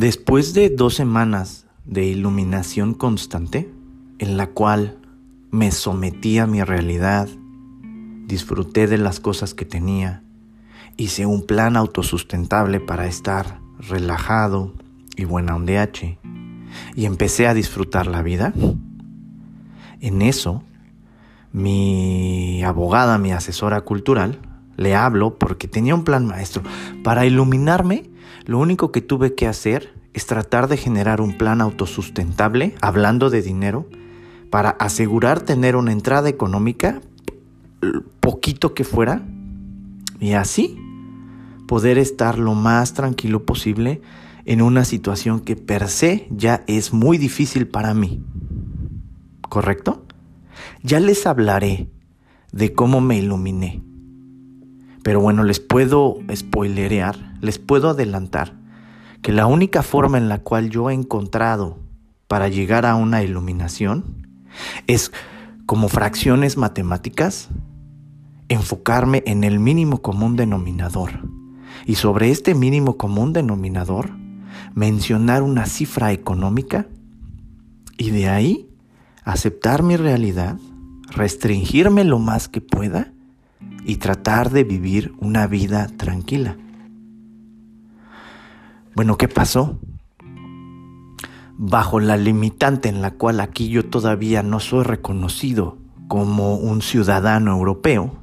Después de dos semanas de iluminación constante, en la cual me sometí a mi realidad, disfruté de las cosas que tenía, hice un plan autosustentable para estar relajado y buena ondeache, y empecé a disfrutar la vida. En eso, mi abogada, mi asesora cultural, le hablo porque tenía un plan maestro. Para iluminarme, lo único que tuve que hacer es tratar de generar un plan autosustentable, hablando de dinero, para asegurar tener una entrada económica, poquito que fuera, y así poder estar lo más tranquilo posible en una situación que per se ya es muy difícil para mí. ¿Correcto? Ya les hablaré de cómo me iluminé. Pero bueno, les puedo spoilerear, les puedo adelantar que la única forma en la cual yo he encontrado para llegar a una iluminación es como fracciones matemáticas, enfocarme en el mínimo común denominador. Y sobre este mínimo común denominador, mencionar una cifra económica y de ahí aceptar mi realidad, restringirme lo más que pueda y tratar de vivir una vida tranquila. Bueno, ¿qué pasó? Bajo la limitante en la cual aquí yo todavía no soy reconocido como un ciudadano europeo,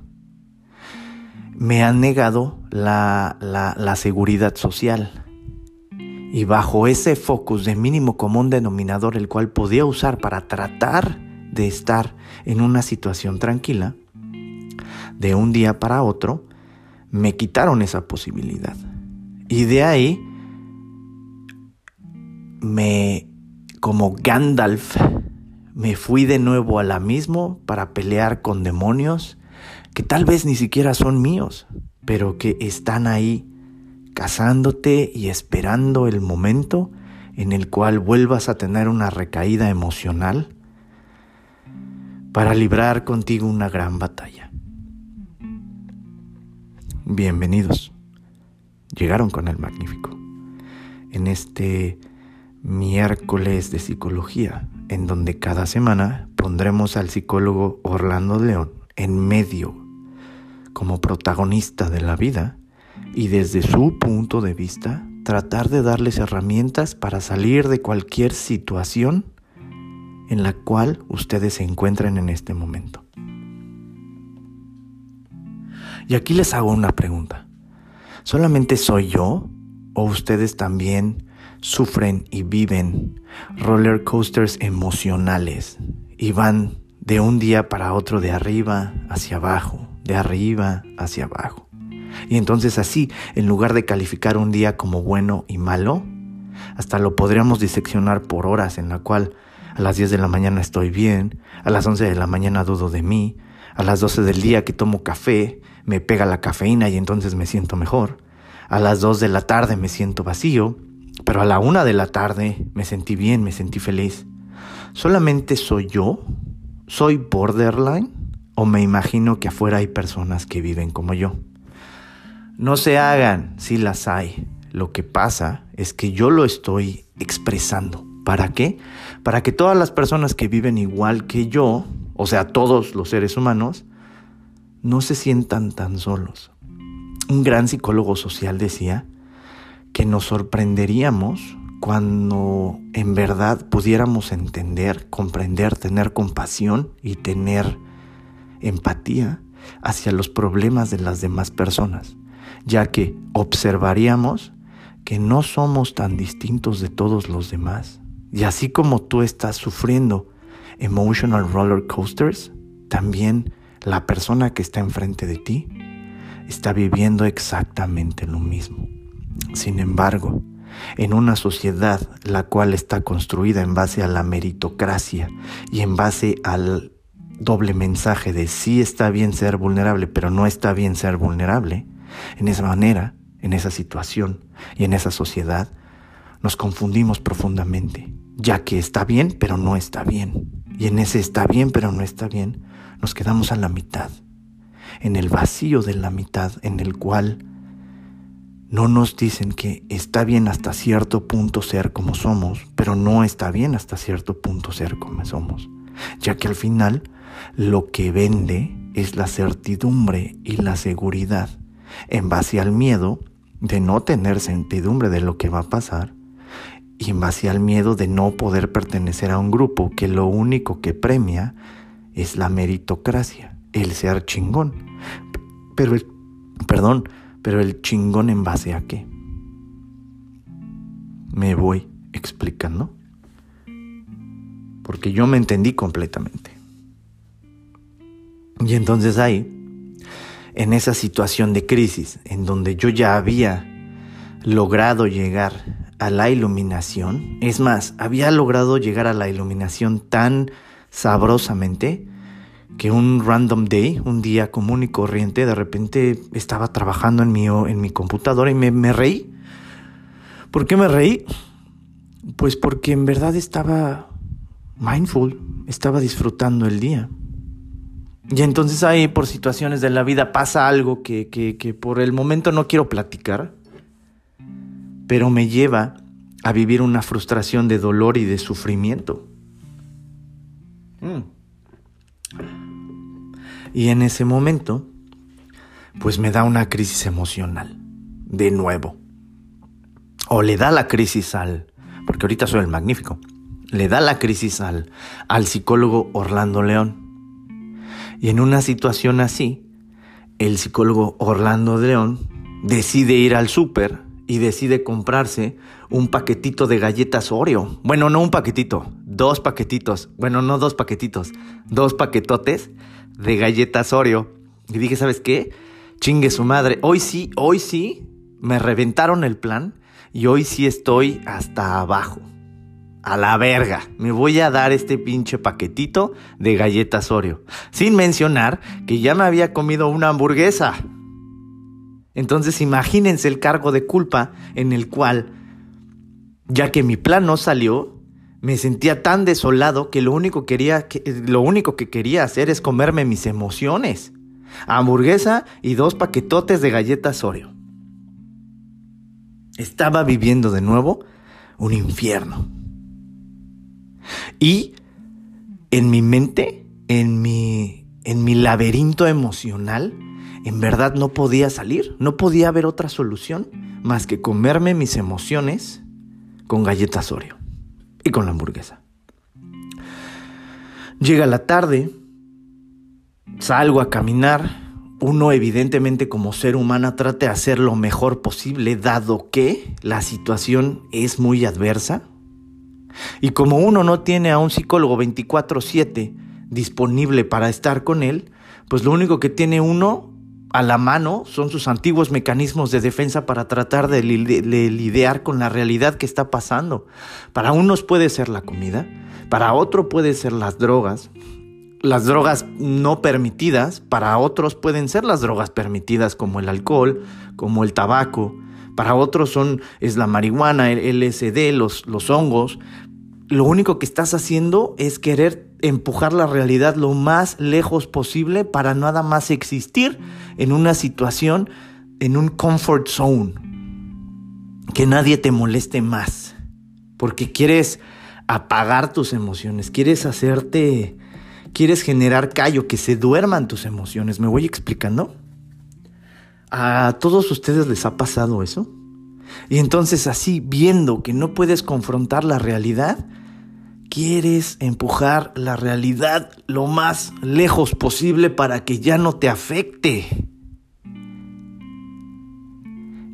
me han negado la, la seguridad social. Y bajo ese focus de mínimo común denominador, el cual podía usar para tratar de estar en una situación tranquila, de un día para otro, me quitaron esa posibilidad. Y de ahí me, como Gandalf, me fui de nuevo a la mismo para pelear con demonios que tal vez ni siquiera son míos, pero que están ahí cazándote y esperando el momento en el cual vuelvas a tener una recaída emocional para librar contigo una gran batalla. Bienvenidos. Llegaron con el magnífico. En este miércoles de psicología, en donde cada semana pondremos al psicólogo Orlando León en medio como protagonista de la vida y desde su punto de vista tratar de darles herramientas para salir de cualquier situación en la cual ustedes se encuentren en este momento. Y aquí les hago una pregunta. ¿Solamente soy yo o ustedes también sufren y viven roller coasters emocionales y van de un día para otro de arriba hacia abajo, de arriba hacia abajo? Y entonces así, en lugar de calificar un día como bueno y malo, hasta lo podríamos diseccionar por horas en la cual a las 10 de la mañana estoy bien, a las 11 de la mañana dudo de mí, a las 12 del día que tomo café me pega la cafeína y entonces me siento mejor, a las 2 de la tarde me siento vacío, pero a la 1 de la tarde me sentí bien, me sentí feliz. ¿Solamente soy yo? ¿Soy borderline? ¿O me imagino que afuera hay personas que viven como yo? No se hagan, si las hay. Lo que pasa es que yo lo estoy expresando. ¿Para qué? Para que todas las personas que viven igual que yo, o sea, todos los seres humanos, no se sientan tan solos. Un gran psicólogo social decía que nos sorprenderíamos cuando en verdad pudiéramos entender, comprender, tener compasión y tener empatía hacia los problemas de las demás personas, ya que observaríamos que no somos tan distintos de todos los demás. Y así como tú estás sufriendo emotional roller coasters, también la persona que está enfrente de ti está viviendo exactamente lo mismo. Sin embargo, en una sociedad la cual está construida en base a la meritocracia y en base al doble mensaje de sí está bien ser vulnerable, pero no está bien ser vulnerable, en esa manera, en esa situación y en esa sociedad, nos confundimos profundamente, ya que está bien, pero no está bien. Y en ese está bien, pero no está bien, nos quedamos a la mitad, en el vacío de la mitad en el cual no nos dicen que está bien hasta cierto punto ser como somos, pero no está bien hasta cierto punto ser como somos, ya que al final lo que vende es la certidumbre y la seguridad en base al miedo de no tener certidumbre de lo que va a pasar y en base al miedo de no poder pertenecer a un grupo que lo único que premia es la meritocracia, el ser chingón. Pero el, perdón, pero el chingón en base a qué? Me voy explicando. Porque yo me entendí completamente. Y entonces ahí, en esa situación de crisis, en donde yo ya había logrado llegar a la iluminación, es más, había logrado llegar a la iluminación tan sabrosamente que un random day, un día común y corriente, de repente estaba trabajando en mi, en mi computadora y me, reí. ¿Por qué me reí? Pues porque en verdad estaba mindful, estaba disfrutando el día. Y entonces ahí por situaciones de la vida pasa algo que, que, que, por el momento no quiero platicar, pero me lleva a vivir una frustración de dolor y de sufrimiento. Mm. Y en ese momento, pues me da una crisis emocional, de nuevo. O le da la crisis al, porque ahorita soy el magnífico, le da la crisis al, al psicólogo Orlando León. Y en una situación así, el psicólogo Orlando León decide ir al súper y decide comprarse un paquetito de galletas Oreo. Bueno, no un paquetito, dos paquetitos. Bueno, no dos paquetitos, dos paquetotes de galletas Oreo. Y dije, ¿sabes qué? Chingue su madre. Hoy sí, hoy sí, me reventaron el plan y hoy sí estoy hasta abajo. A la verga. Me voy a dar este pinche paquetito de galletas Oreo. Sin mencionar que ya me había comido una hamburguesa. Entonces imagínense el cargo de culpa en el cual, ya que mi plan no salió, me sentía tan desolado que lo único, quería, que, lo único que quería hacer es comerme mis emociones. Hamburguesa y dos paquetotes de galletas Oreo. Estaba viviendo de nuevo un infierno. Y en mi mente, en mi, en mi laberinto emocional, en verdad no podía salir, no podía haber otra solución más que comerme mis emociones con galletas Oreo y con la hamburguesa. Llega la tarde, salgo a caminar, uno evidentemente como ser humano trate de hacer lo mejor posible dado que la situación es muy adversa. Y como uno no tiene a un psicólogo 24/7 disponible para estar con él, pues lo único que tiene uno a la mano son sus antiguos mecanismos de defensa para tratar de, lidiar con la realidad que está pasando. Para unos puede ser la comida, para otro puede ser las drogas, las drogas no permitidas, para otros pueden ser las drogas permitidas como el alcohol, como el tabaco, para otros son es la marihuana, el LSD, los, los hongos. Lo único que estás haciendo es querer empujar la realidad lo más lejos posible para nada más existir en una situación, en un comfort zone. Que nadie te moleste más. Porque quieres apagar tus emociones, quieres hacerte, quieres generar callo, que se duerman tus emociones. ¿Me voy explicando? ¿A todos ustedes les ha pasado eso? Y entonces así, viendo que no puedes confrontar la realidad, quieres empujar la realidad lo más lejos posible para que ya no te afecte.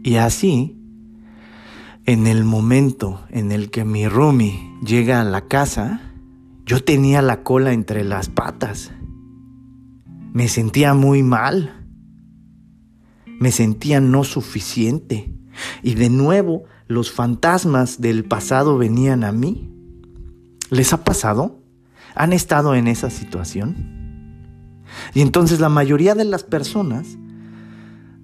Y así, en el momento en el que mi roomie llega a la casa, yo tenía la cola entre las patas. Me sentía muy mal. Me sentía no suficiente. Y de nuevo los fantasmas del pasado venían a mí. ¿Les ha pasado? ¿Han estado en esa situación? Y entonces la mayoría de las personas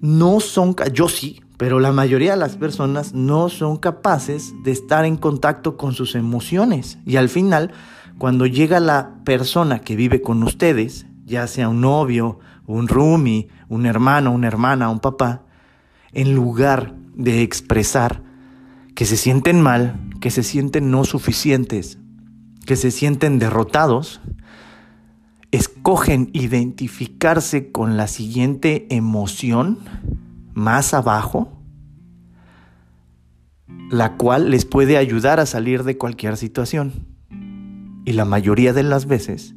no son, yo sí, pero la mayoría de las personas no son capaces de estar en contacto con sus emociones. Y al final, cuando llega la persona que vive con ustedes, ya sea un novio, un roomie, un hermano, una hermana, un papá, en lugar de expresar que se sienten mal, que se sienten no suficientes, que se sienten derrotados, escogen identificarse con la siguiente emoción más abajo, la cual les puede ayudar a salir de cualquier situación. Y la mayoría de las veces,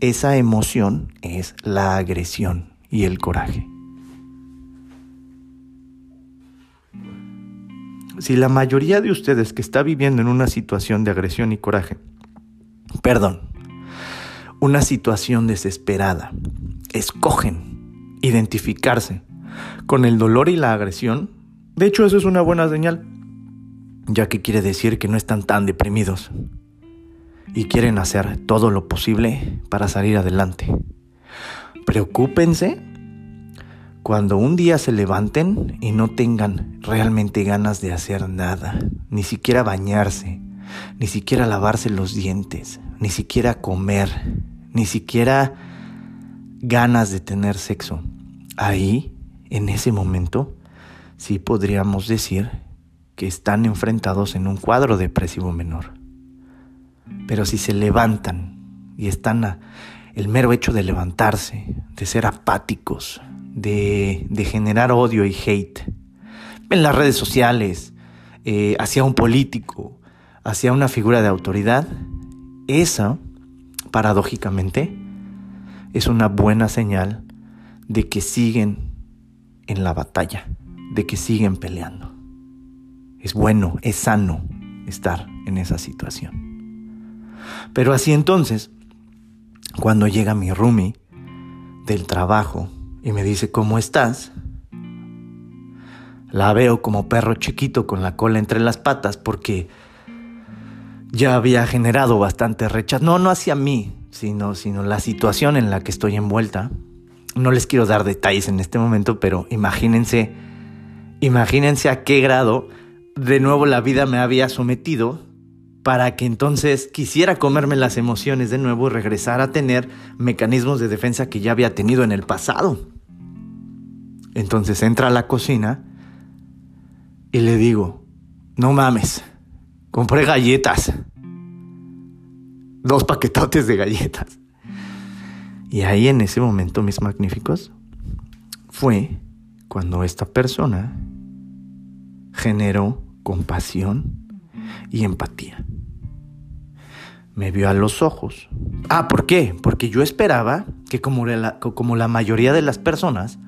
esa emoción es la agresión y el coraje. Si la mayoría de ustedes que está viviendo en una situación de agresión y coraje, perdón, una situación desesperada, escogen identificarse con el dolor y la agresión, de hecho eso es una buena señal, ya que quiere decir que no están tan deprimidos y quieren hacer todo lo posible para salir adelante. Preocúpense cuando un día se levanten y no tengan realmente ganas de hacer nada, ni siquiera bañarse, ni siquiera lavarse los dientes, ni siquiera comer, ni siquiera ganas de tener sexo. Ahí, en ese momento, sí podríamos decir que están enfrentados en un cuadro depresivo menor. Pero si se levantan y están a el mero hecho de levantarse, de ser apáticos, de, generar odio y hate en las redes sociales, eh, hacia un político, hacia una figura de autoridad, esa, paradójicamente, es una buena señal de que siguen en la batalla, de que siguen peleando. Es bueno, es sano estar en esa situación. Pero así entonces, cuando llega mi roomie del trabajo y me dice, ¿cómo estás? La veo como perro chiquito con la cola entre las patas porque ya había generado bastante rechazo. No, no hacia mí, sino, sino la situación en la que estoy envuelta. No les quiero dar detalles en este momento, pero imagínense, imagínense a qué grado de nuevo la vida me había sometido para que entonces quisiera comerme las emociones de nuevo y regresar a tener mecanismos de defensa que ya había tenido en el pasado. Entonces entra a la cocina y le digo, no mames, compré galletas. Dos paquetotes de galletas. Y ahí en ese momento, mis magníficos, fue cuando esta persona generó compasión y empatía. Me vio a los ojos. Ah, ¿por qué? Porque yo esperaba que como la, como la mayoría de las personas,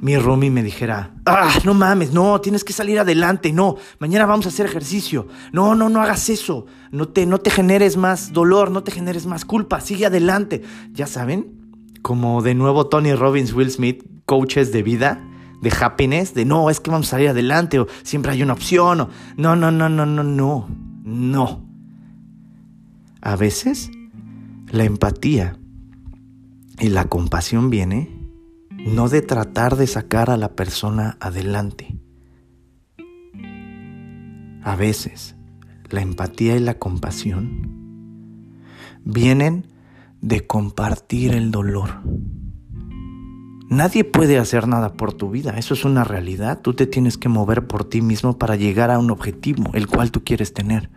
mi Romy me dijera, ah, no mames, no, tienes que salir adelante, no, mañana vamos a hacer ejercicio, no, no, no hagas eso, no te, no te generes más dolor, no te generes más culpa, sigue adelante. Ya saben, como de nuevo Tony Robbins, Will Smith, coaches de vida, de happiness, de no, es que vamos a salir adelante, o siempre hay una opción, o no, no, no, no, no, no, no. A veces la empatía y la compasión viene no de tratar de sacar a la persona adelante. A veces la empatía y la compasión vienen de compartir el dolor. Nadie puede hacer nada por tu vida, eso es una realidad. Tú te tienes que mover por ti mismo para llegar a un objetivo, el cual tú quieres tener,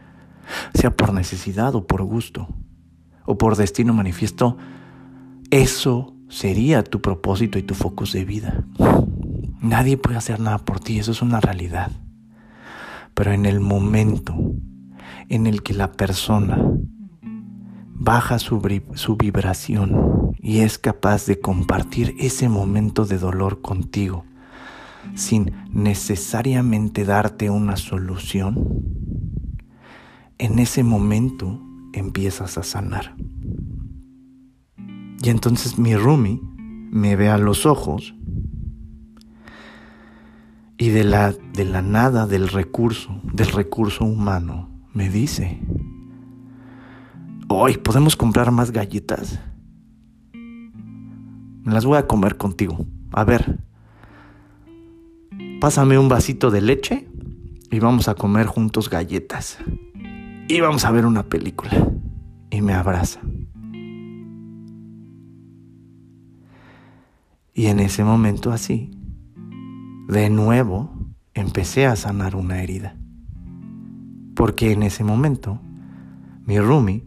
sea por necesidad o por gusto, o por destino manifiesto. Eso sería tu propósito y tu focus de vida. Nadie puede hacer nada por ti, eso es una realidad. Pero en el momento en el que la persona baja su, su, vibración y es capaz de compartir ese momento de dolor contigo sin necesariamente darte una solución, en ese momento empiezas a sanar. Y entonces mi Rumi me ve a los ojos y de la, de la nada del recurso, del recurso humano, me dice, hoy podemos comprar más galletas. Me las voy a comer contigo. A ver, pásame un vasito de leche y vamos a comer juntos galletas. Y vamos a ver una película. Y me abraza. Y en ese momento así, de nuevo, empecé a sanar una herida. Porque en ese momento mi Rumi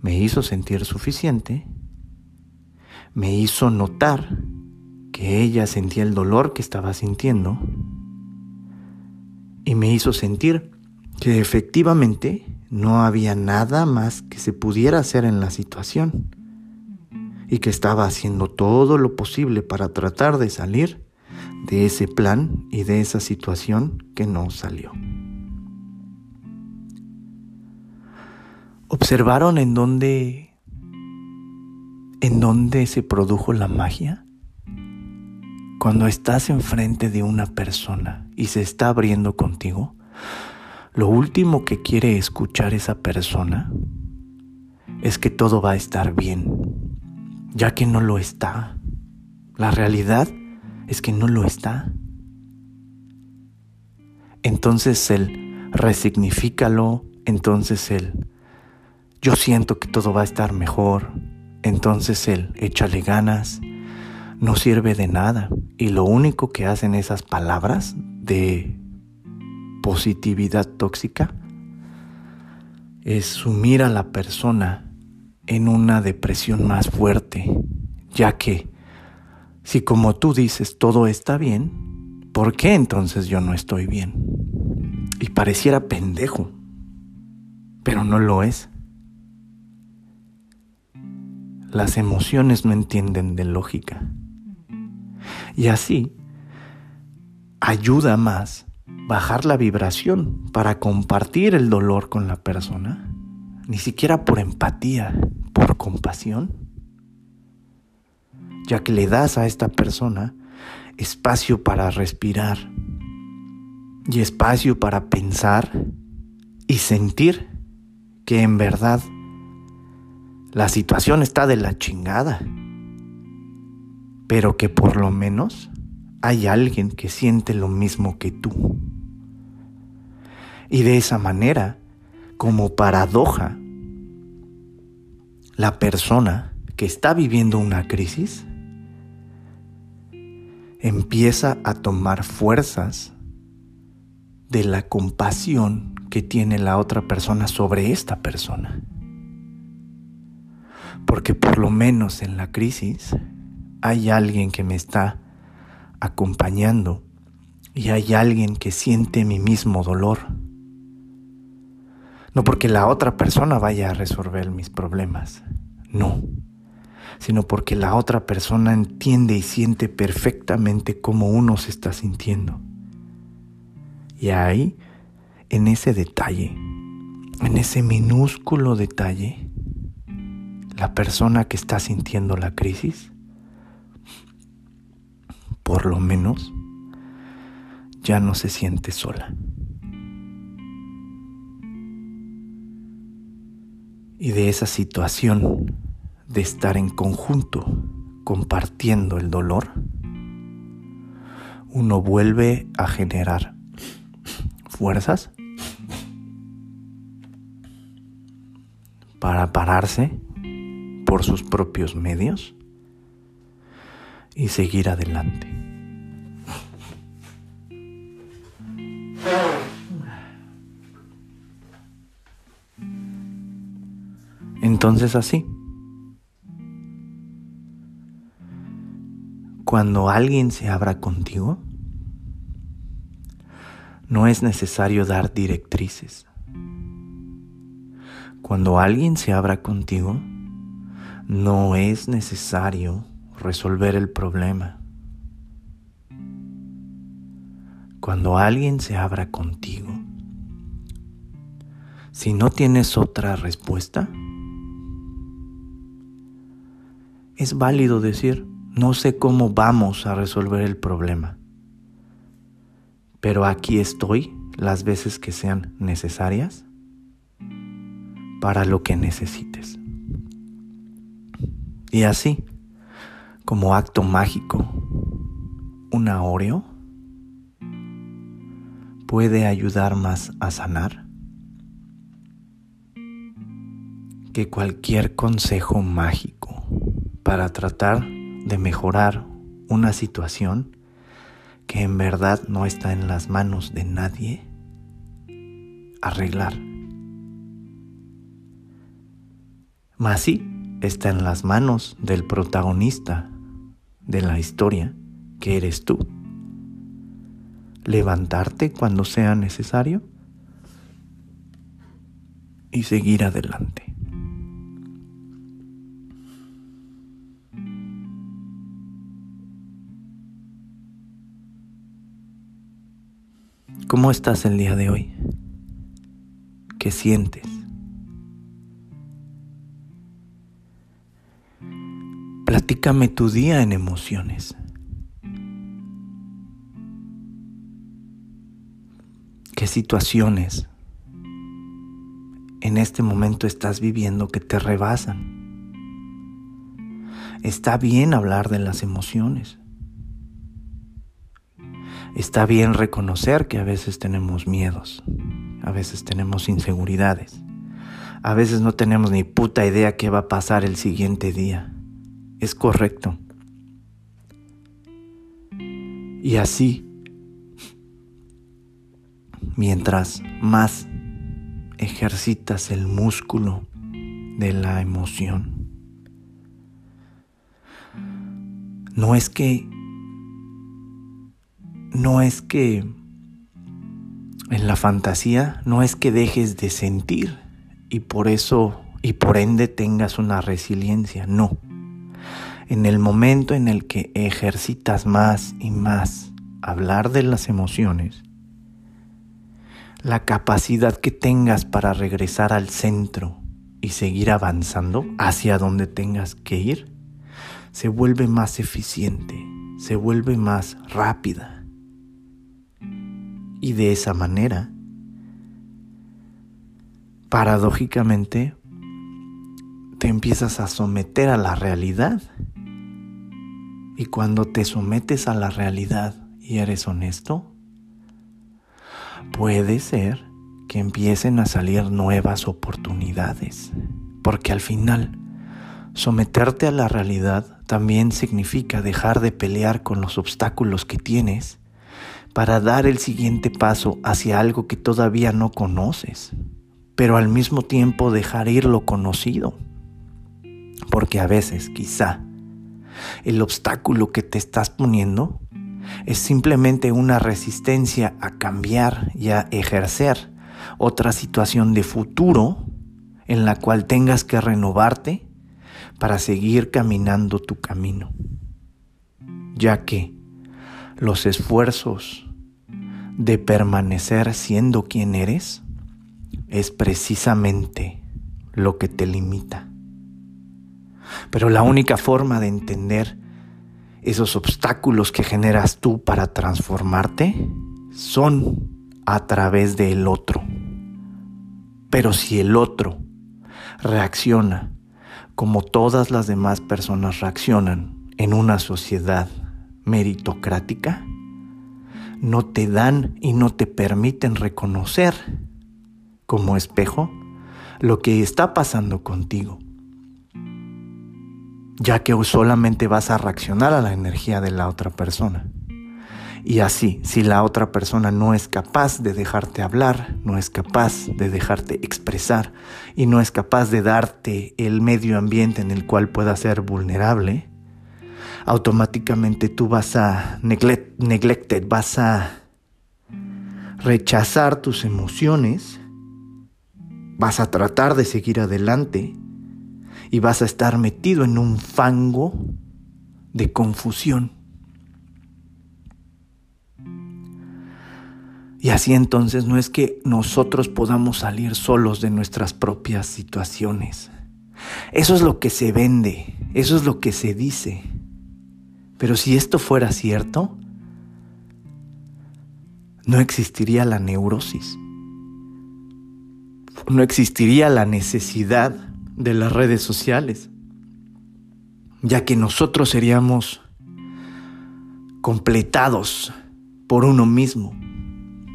me hizo sentir suficiente, me hizo notar que ella sentía el dolor que estaba sintiendo y me hizo sentir que efectivamente no había nada más que se pudiera hacer en la situación y que estaba haciendo todo lo posible para tratar de salir de ese plan y de esa situación que no salió. ¿Observaron en dónde en dónde se produjo la magia? Cuando estás enfrente de una persona y se está abriendo contigo, lo último que quiere escuchar esa persona es que todo va a estar bien, ya que no lo está. La realidad es que no lo está. Entonces él resignifícalo, entonces él yo siento que todo va a estar mejor, entonces él échale ganas, no sirve de nada y lo único que hacen esas palabras de positividad tóxica es sumir a la persona en una depresión más fuerte, ya que si como tú dices todo está bien, ¿por qué entonces yo no estoy bien? Y pareciera pendejo, pero no lo es. Las emociones no entienden de lógica. Y así ayuda más bajar la vibración para compartir el dolor con la persona, ni siquiera por empatía, por compasión, ya que le das a esta persona espacio para respirar y espacio para pensar y sentir que en verdad la situación está de la chingada, pero que por lo menos hay alguien que siente lo mismo que tú. Y de esa manera, como paradoja, la persona que está viviendo una crisis empieza a tomar fuerzas de la compasión que tiene la otra persona sobre esta persona. Porque por lo menos en la crisis hay alguien que me está acompañando y hay alguien que siente mi mismo dolor. No porque la otra persona vaya a resolver mis problemas, no, sino porque la otra persona entiende y siente perfectamente cómo uno se está sintiendo. Y ahí, en ese detalle, en ese minúsculo detalle, la persona que está sintiendo la crisis, por lo menos, ya no se siente sola. Y de esa situación de estar en conjunto compartiendo el dolor, uno vuelve a generar fuerzas para pararse por sus propios medios y seguir adelante. Entonces así, cuando alguien se abra contigo, no es necesario dar directrices. Cuando alguien se abra contigo, no es necesario resolver el problema. Cuando alguien se abra contigo, si no tienes otra respuesta, es válido decir, no sé cómo vamos a resolver el problema, pero aquí estoy las veces que sean necesarias para lo que necesites. Y así, como acto mágico, una Oreo puede ayudar más a sanar que cualquier consejo mágico para tratar de mejorar una situación que en verdad no está en las manos de nadie arreglar. Mas sí está en las manos del protagonista de la historia, que eres tú. Levantarte cuando sea necesario y seguir adelante. ¿Cómo estás el día de hoy? ¿Qué sientes? Platícame tu día en emociones. ¿Qué situaciones en este momento estás viviendo que te rebasan? Está bien hablar de las emociones. Está bien reconocer que a veces tenemos miedos, a veces tenemos inseguridades, a veces no tenemos ni puta idea qué va a pasar el siguiente día. Es correcto. Y así, mientras más ejercitas el músculo de la emoción, no es que no es que en la fantasía no es que dejes de sentir y por eso y por ende tengas una resiliencia, no. En el momento en el que ejercitas más y más hablar de las emociones, la capacidad que tengas para regresar al centro y seguir avanzando hacia donde tengas que ir, se vuelve más eficiente, se vuelve más rápida. Y de esa manera, paradójicamente, te empiezas a someter a la realidad. Y cuando te sometes a la realidad y eres honesto, puede ser que empiecen a salir nuevas oportunidades. Porque al final, someterte a la realidad también significa dejar de pelear con los obstáculos que tienes para dar el siguiente paso hacia algo que todavía no conoces, pero al mismo tiempo dejar ir lo conocido. Porque a veces, quizá, el obstáculo que te estás poniendo es simplemente una resistencia a cambiar y a ejercer otra situación de futuro en la cual tengas que renovarte para seguir caminando tu camino. Ya que los esfuerzos de permanecer siendo quien eres es precisamente lo que te limita. Pero la única forma de entender esos obstáculos que generas tú para transformarte son a través del otro. Pero si el otro reacciona como todas las demás personas reaccionan en una sociedad meritocrática no te dan y no te permiten reconocer como espejo lo que está pasando contigo, ya que solamente vas a reaccionar a la energía de la otra persona. Y así, si la otra persona no es capaz de dejarte hablar, no es capaz de dejarte expresar y no es capaz de darte el medio ambiente en el cual pueda ser vulnerable, automáticamente tú vas a neglect, neglected, vas a rechazar tus emociones, vas a tratar de seguir adelante y vas a estar metido en un fango de confusión. Y así entonces no es que nosotros podamos salir solos de nuestras propias situaciones. Eso es lo que se vende, eso es lo que se dice. Pero si esto fuera cierto, no existiría la neurosis. No existiría la necesidad de las redes sociales, ya que nosotros seríamos completados por uno mismo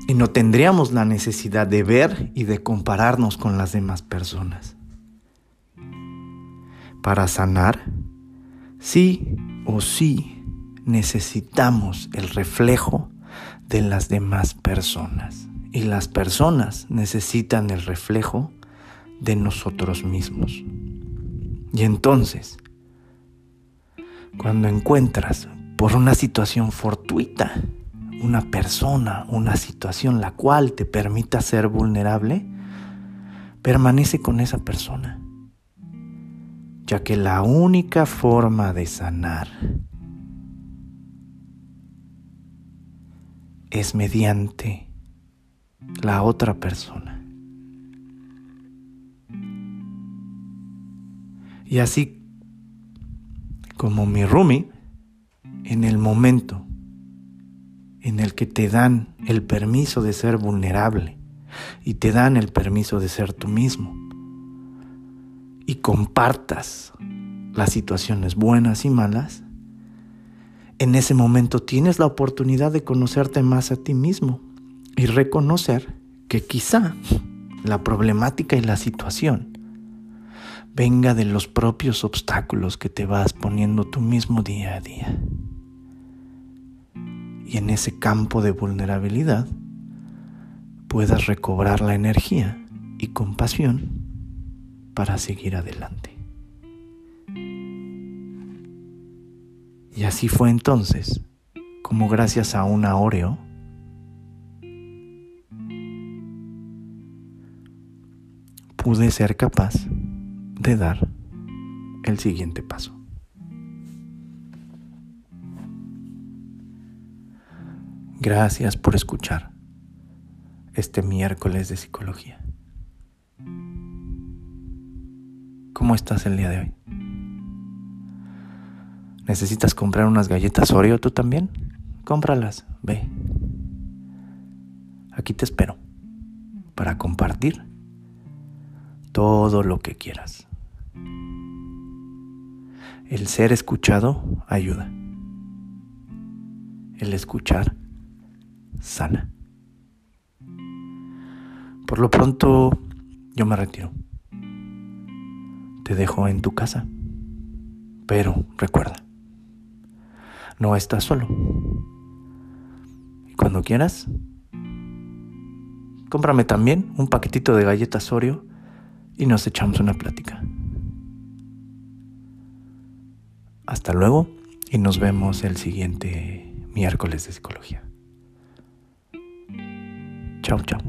y no tendríamos la necesidad de ver y de compararnos con las demás personas. Para sanar, sí o sí necesitamos el reflejo de las demás personas y las personas necesitan el reflejo de nosotros mismos. Y entonces, cuando encuentras por una situación fortuita una persona, una situación la cual te permita ser vulnerable, permanece con esa persona, ya que la única forma de sanar es mediante la otra persona. Y así como mi Rumi, en el momento en el que te dan el permiso de ser vulnerable y te dan el permiso de ser tú mismo y compartas las situaciones buenas y malas, en ese momento tienes la oportunidad de conocerte más a ti mismo y reconocer que quizá la problemática y la situación venga de los propios obstáculos que te vas poniendo tú mismo día a día. Y en ese campo de vulnerabilidad puedas recobrar la energía y compasión para seguir adelante. Y así fue entonces como gracias a una Oreo pude ser capaz de dar el siguiente paso. Gracias por escuchar este miércoles de psicología. ¿Cómo estás el día de hoy? ¿Necesitas comprar unas galletas Oreo tú también? Cómpralas, ve. Aquí te espero para compartir todo lo que quieras. El ser escuchado ayuda. El escuchar sana. Por lo pronto, yo me retiro. Te dejo en tu casa. Pero recuerda, no estás solo. Y cuando quieras, cómprame también un paquetito de galletas Oreo y nos echamos una plática. Hasta luego y nos vemos el siguiente miércoles de psicología. Chao, chao.